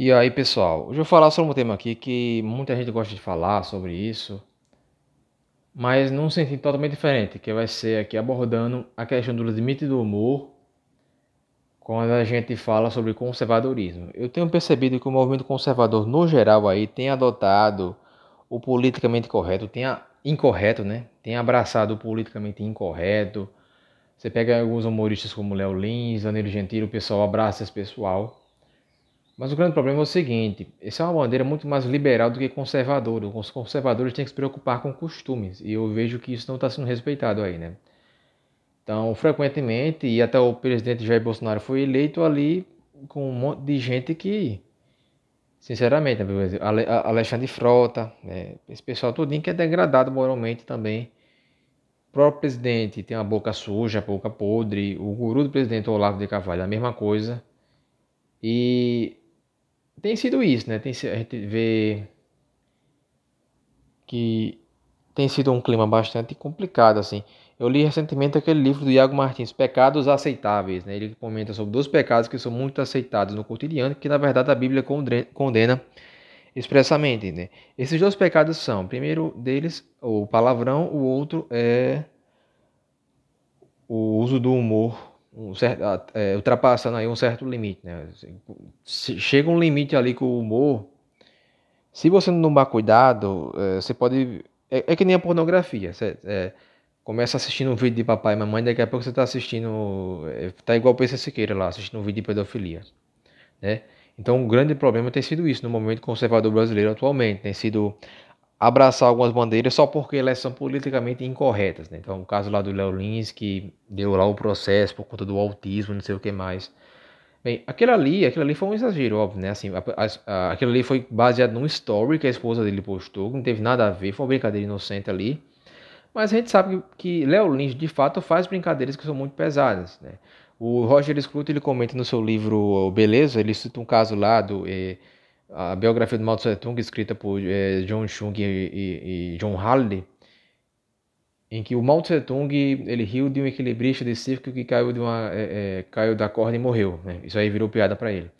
E aí, pessoal, hoje eu vou falar sobre um tema aqui que muita gente gosta de falar sobre isso, mas num sentido totalmente diferente, que vai ser aqui abordando a questão do limite do humor quando a gente fala sobre conservadorismo. Eu tenho percebido que o movimento conservador no geral aí tem adotado o politicamente correto, tem a, incorreto, né? Tem abraçado o politicamente incorreto. Você pega alguns humoristas como Léo Lins, Danilo Gentili, o pessoal abraça esse pessoal. Mas o grande problema é o seguinte: essa é uma bandeira muito mais liberal do que conservadora. Os conservadores têm que se preocupar com costumes, e eu vejo que isso não está sendo respeitado aí, né? Então, frequentemente, e até o presidente Jair Bolsonaro foi eleito ali com um monte de gente que, sinceramente, né, Alexandre Frota, né, esse pessoal todinho que é degradado moralmente também. O próprio presidente tem a boca suja, a boca podre. O guru do presidente Olavo de Carvalho, a mesma coisa. E tem sido isso, né? Tem, a gente vê que tem sido um clima bastante complicado, assim. Eu li recentemente aquele livro do Iago Martins, Pecados Aceitáveis, né? Ele comenta sobre dois pecados que são muito aceitados no cotidiano, que na verdade a Bíblia condena expressamente, né? Esses dois pecados são, primeiro deles, o palavrão, o outro é o uso do humor um certo, é, ultrapassando aí um certo limite, né? Chega um limite ali com o humor. Se você não tomar cuidado, é, você pode. É, é, que nem a pornografia. Você é, começa assistindo um vídeo de papai e mamãe, daqui a pouco você está assistindo. É, tá igual o PC Siqueira lá, assistindo um vídeo de pedofilia. Né? Então, o grande problema tem sido isso no momento conservador brasileiro atualmente. Tem sido abraçar algumas bandeiras só porque elas são politicamente incorretas. Né? Então, o caso lá do Léo Lins, que deu lá o processo por conta do autismo, não sei o que mais. Bem, aquilo ali, aquilo ali foi um exagero, óbvio, né? Assim, a, a, aquilo ali foi baseado num story que a esposa dele postou, não teve nada a ver, foi uma brincadeira inocente ali. Mas a gente sabe que, Léo Lins, de fato, faz brincadeiras que são muito pesadas, né? O Roger Scruton, ele comenta no seu livro Beleza, ele cita um caso lá do... Eh, a biografia do Mao Tse Tung, escrita por é, John Chung e, e, e, John Halliday, em que o Mao Tse Tung ele riu de um equilibrista de circo que caiu, de uma, é, é, caiu da corda e morreu. Né? Isso aí virou piada para ele.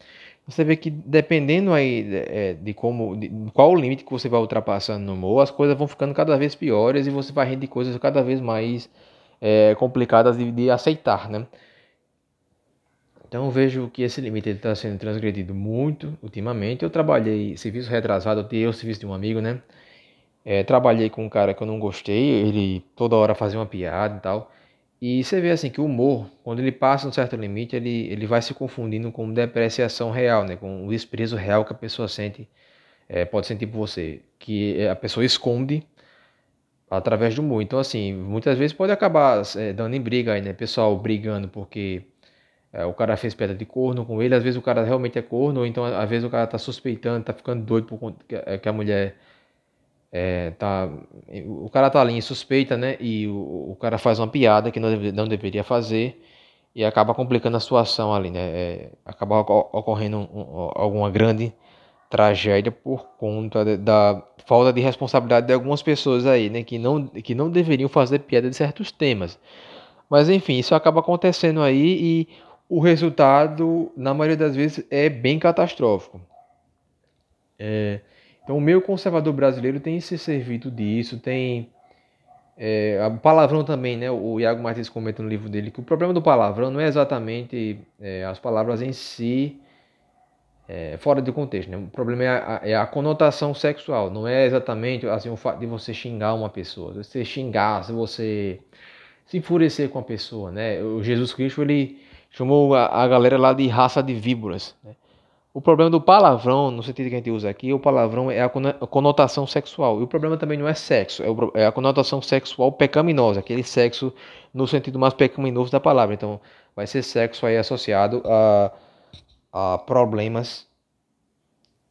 Você vê que dependendo aí de, de como, de qual o limite que você vai ultrapassando no humor, as coisas vão ficando cada vez piores e você vai rir de coisas cada vez mais complicadas de, de aceitar, né? Então vejo que esse limite está sendo transgredido muito ultimamente. Eu trabalhei serviço retrasado, eu tenho o serviço de um amigo, né? É, trabalhei com um cara que eu não gostei, ele toda hora fazia uma piada e tal. E você vê assim que o humor, quando ele passa um certo limite, ele, ele vai se confundindo com depreciação real, né? Com o desprezo real que a pessoa sente, é, pode sentir por você. Que a pessoa esconde através do humor. Então, assim, muitas vezes pode acabar é, dando em briga aí, né? Pessoal brigando porque o cara fez pedra de corno com ele, às vezes o cara realmente é corno, ou então às vezes o cara tá suspeitando, tá ficando doido por conta que, é, a mulher é, tá. O cara tá ali em suspeita, né? E o, o cara faz uma piada que não, deve, não deveria fazer e acaba complicando a situação ali, né? É, acaba ocorrendo um, um, alguma grande tragédia por conta de, da falta de responsabilidade de algumas pessoas aí, né? Que não, que não deveriam fazer piada de certos temas. Mas enfim, isso acaba acontecendo aí e o resultado, na maioria das vezes, é bem catastrófico. É, então, o meio conservador brasileiro tem se servido disso, tem. É, o palavrão também, né? O Iago Martins comenta no livro dele que o problema do palavrão não é exatamente é, as palavras em si, é, fora de contexto, né? O problema é a, é a, conotação sexual, não é exatamente assim, o fato de você xingar uma pessoa, se você xingar, se você se enfurecer com a pessoa, né? O Jesus Cristo, ele chamou a, a galera lá de raça de víboras. Né? O problema do palavrão, no sentido que a gente usa aqui, o palavrão é a conotação sexual. E o problema também não é sexo, é, é a conotação sexual pecaminosa, aquele sexo no sentido mais pecaminoso da palavra. Então, vai ser sexo aí associado a, a problemas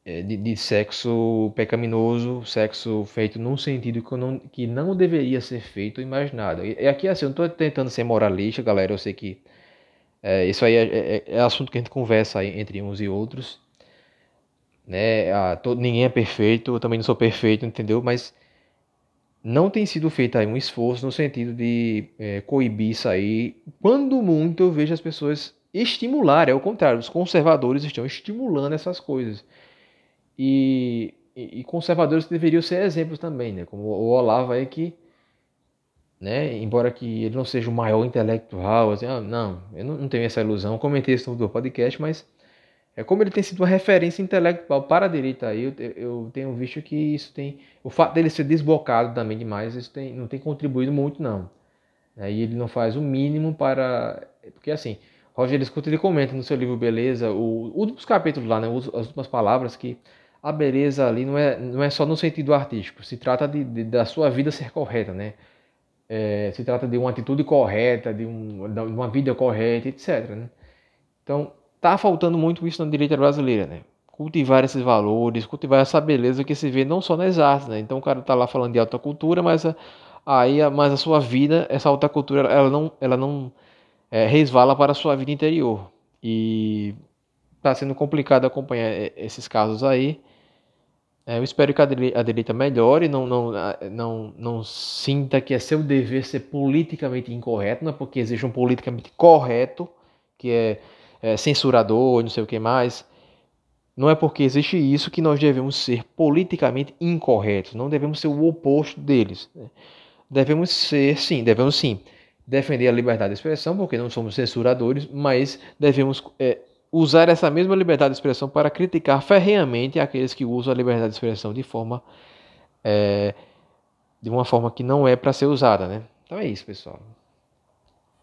é, de, de, sexo pecaminoso, sexo feito num sentido que não, que não deveria ser feito ou imaginado. E aqui, assim, eu não estou tentando ser moralista, galera, eu sei que é, isso aí é, é, é, assunto que a gente conversa entre uns e outros. Né? Ah, todo, ninguém é perfeito, eu também não sou perfeito, entendeu? Mas não tem sido feito aí um esforço no sentido de é, coibir isso aí. Quando muito eu vejo as pessoas estimular, é o contrário, os conservadores estão estimulando essas coisas. E, e, e conservadores deveriam ser exemplos também, né? Como o Olavo aí que, né, embora que ele não seja o maior intelectual, assim, ah, não, eu não, tenho essa ilusão, comentei isso no podcast, mas é como ele tem sido uma referência intelectual para a direita aí, eu, eu tenho visto que isso tem, o fato dele ser desbocado também demais, isso tem, não tem contribuído muito não. Aí ele não faz o mínimo para, porque assim, Roger Scruton ele comenta no seu livro Beleza, o, dos capítulos lá, né, as últimas palavras que a beleza ali não é, não é só no sentido artístico, se trata de, de da sua vida ser correta, né? É, se trata de uma atitude correta, de, um, de uma vida correta, etc. Né? Então, tá faltando muito isso na direita brasileira, né? Cultivar esses valores, cultivar essa beleza que se vê não só nas artes, né? Então o cara tá lá falando de alta cultura, mas a, aí mas a sua vida, essa alta cultura, ela não, ela não é, resvala para a sua vida interior. E tá sendo complicado acompanhar é, esses casos aí. É, eu espero que a direita melhore, não, não, não, não sinta que é seu dever ser politicamente incorreto, não é porque existe um politicamente correto, que é é, censurador, não sei o que mais. Não é porque existe isso que nós devemos ser politicamente incorretos. Não devemos ser o oposto deles. Né? Devemos ser, sim, devemos sim defender a liberdade de expressão, porque não somos censuradores, mas devemos é, usar essa mesma liberdade de expressão para criticar ferreamente aqueles que usam a liberdade de expressão de forma é, de uma forma que não é para ser usada, né? Então é isso, pessoal.